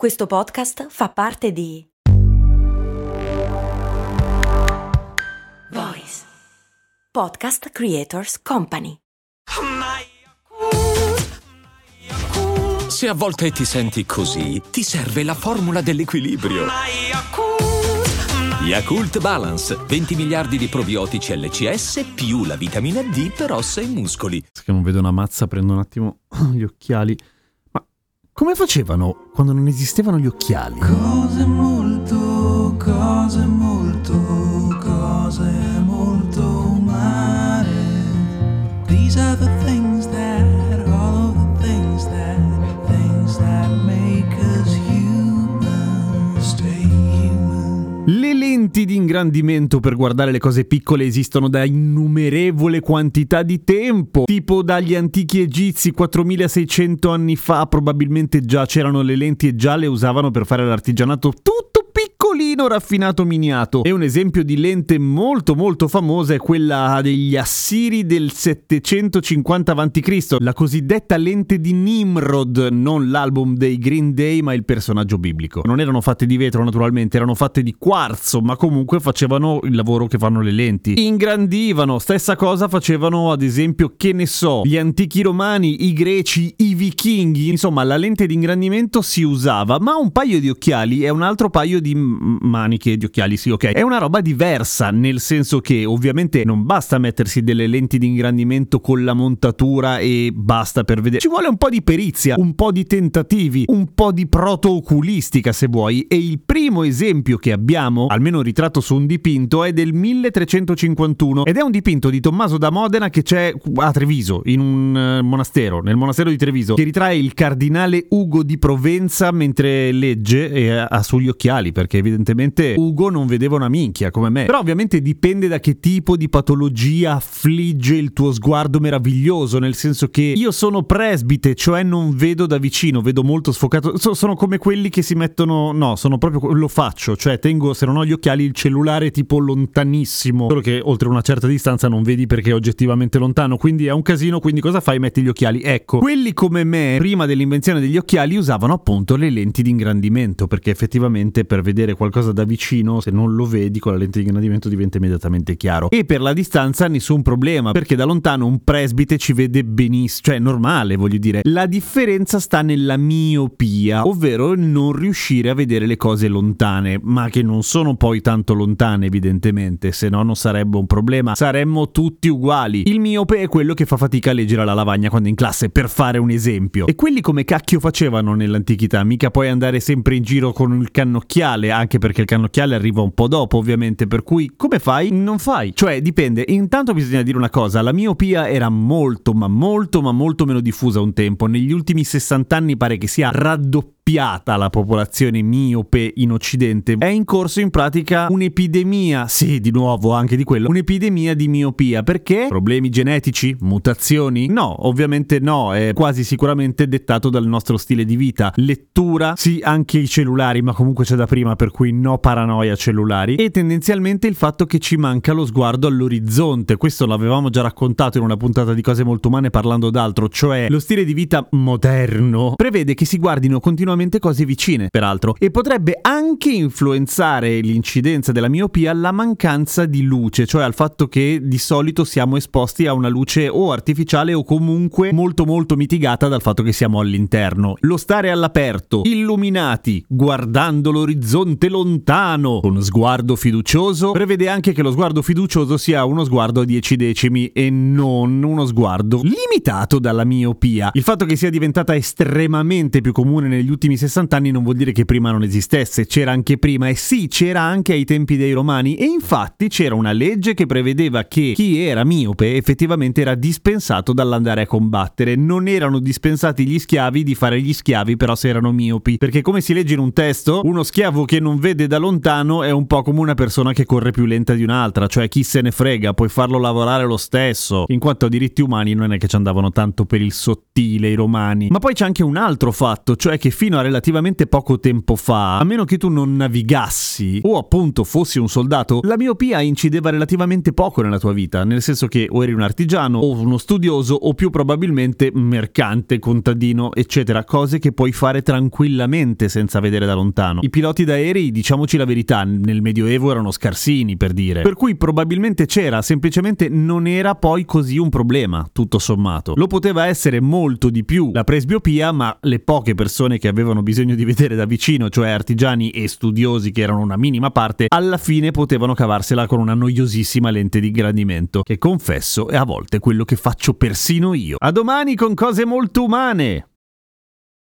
Questo podcast fa parte di Voice Podcast Creators Company. Se a volte ti senti così, ti serve la formula dell'equilibrio. Yakult Balance, 20 miliardi di probiotici LCS più la vitamina D per ossa e muscoli. Che non vedo una mazza, prendo un attimo gli occhiali. Come facevano quando non esistevano gli occhiali? Cose molto, cose molto, Le lenti di ingrandimento per guardare le cose piccole esistono da innumerevole quantità di tempo, tipo dagli antichi egizi 4600 anni fa probabilmente già c'erano le lenti e già le usavano per fare l'artigianato. Tutto piccolino raffinato miniato. E un esempio di lente molto molto famosa è quella degli Assiri del 750 a.C., la cosiddetta lente di Nimrod, non l'album dei Green Day ma il personaggio biblico. Non erano fatte di vetro naturalmente, erano fatte di quarzo, ma comunque facevano il lavoro che fanno le lenti. Ingrandivano, stessa cosa facevano ad esempio, che ne so, gli antichi romani, i greci, i vichinghi, insomma la lente di ingrandimento si usava, ma un paio di occhiali e un altro paio di maniche di occhiali, sì ok, è una roba diversa, nel senso che ovviamente non basta mettersi delle lenti di ingrandimento con la montatura e basta per vedere, ci vuole un po' di perizia, un po' di tentativi, un po' di proto-oculistica se vuoi, e il primo esempio che abbiamo, almeno ritratto su un dipinto, è del 1351 ed è un dipinto di Tommaso da Modena che c'è a Treviso, in un eh, monastero, nel monastero di Treviso, che ritrae il cardinale Ugo di Provenza mentre legge e ha ha sugli occhiali, perché evidentemente Ugo non vedeva una minchia come me. Però ovviamente dipende da che tipo di patologia affligge il tuo sguardo meraviglioso, nel senso che io sono presbite, cioè non vedo da vicino, vedo molto sfocato. So- sono come quelli che si mettono, no, sono proprio lo faccio, cioè tengo se non ho gli occhiali il cellulare tipo lontanissimo, solo che oltre una certa distanza non vedi perché è oggettivamente lontano, quindi è un casino, quindi cosa fai? Metti gli occhiali. Ecco, quelli come me, prima dell'invenzione degli occhiali usavano appunto le lenti di ingrandimento, perché effettivamente per vedere qualcosa da vicino, se non lo vedi con la lente di ingrandimento diventa immediatamente chiaro. E per la distanza nessun problema, perché da lontano un presbite ci vede benissimo, cioè normale, voglio dire. La differenza sta nella miopia, ovvero non riuscire a vedere le cose lontane, ma che non sono poi tanto lontane evidentemente, se no non sarebbe un problema, saremmo tutti uguali. Il miope è quello che fa fatica a leggere la lavagna quando è in classe, per fare un esempio. E quelli come cacchio facevano nell'antichità, mica puoi andare sempre in giro con il cannocchiale, anche perché il cannocchiale arriva un po' dopo ovviamente, per cui come fai? Non fai. Cioè dipende, intanto bisogna dire una cosa, la miopia era molto ma molto ma molto meno diffusa un tempo, negli ultimi 60 anni pare che sia raddoppiata la popolazione miope in occidente. È in corso in pratica un'epidemia sì di nuovo anche di quello un'epidemia di miopia. Perché? Problemi genetici? Mutazioni? No ovviamente no è quasi sicuramente dettato dal nostro stile di vita. Lettura? Sì anche i cellulari ma comunque c'è da prima per cui no paranoia cellulari e tendenzialmente il fatto che ci manca lo sguardo all'orizzonte questo l'avevamo già raccontato in una puntata di cose molto umane parlando d'altro cioè lo stile di vita moderno prevede che si guardino continuamente cose vicine, peraltro, e potrebbe anche influenzare l'incidenza della miopia la mancanza di luce, cioè al fatto che di solito siamo esposti a una luce o artificiale o comunque molto molto mitigata dal fatto che siamo all'interno. Lo stare all'aperto, illuminati, guardando l'orizzonte lontano, con sguardo fiducioso, prevede anche che lo sguardo fiducioso sia uno sguardo a 10 decimi e non uno sguardo limitato dalla miopia. Il fatto che sia diventata estremamente più comune negli ultimi 60 anni non vuol dire che prima non esistesse, c'era anche prima e sì, c'era anche ai tempi dei romani e infatti c'era una legge che prevedeva che chi era miope effettivamente era dispensato dall'andare a combattere, non erano dispensati gli schiavi di fare gli schiavi però se erano miopi, perché come si legge in un testo, uno schiavo che non vede vede da lontano è un po' come una persona che corre più lenta di un'altra, cioè chi se ne frega, puoi farlo lavorare lo stesso. In quanto a diritti umani non è che ci andavano tanto per il sottile i romani. Ma poi c'è anche un altro fatto, cioè che fino a relativamente poco tempo fa, a meno che tu non navigassi o appunto fossi un soldato, la miopia incideva relativamente poco nella tua vita, nel senso che o eri un artigiano o uno studioso o più probabilmente mercante, contadino, eccetera, cose che puoi fare tranquillamente senza vedere da lontano. I piloti d'aerei, diciamoci la verità, nel Medioevo erano scarsini per dire, per cui probabilmente c'era, semplicemente non era poi così un problema, tutto sommato. Lo poteva essere molto di più la presbiopia, ma le poche persone che avevano bisogno di vedere da vicino, cioè artigiani e studiosi che erano una minima parte, alla fine potevano cavarsela con una noiosissima lente di ingrandimento, che confesso è a volte quello che faccio persino io. A domani con cose molto umane!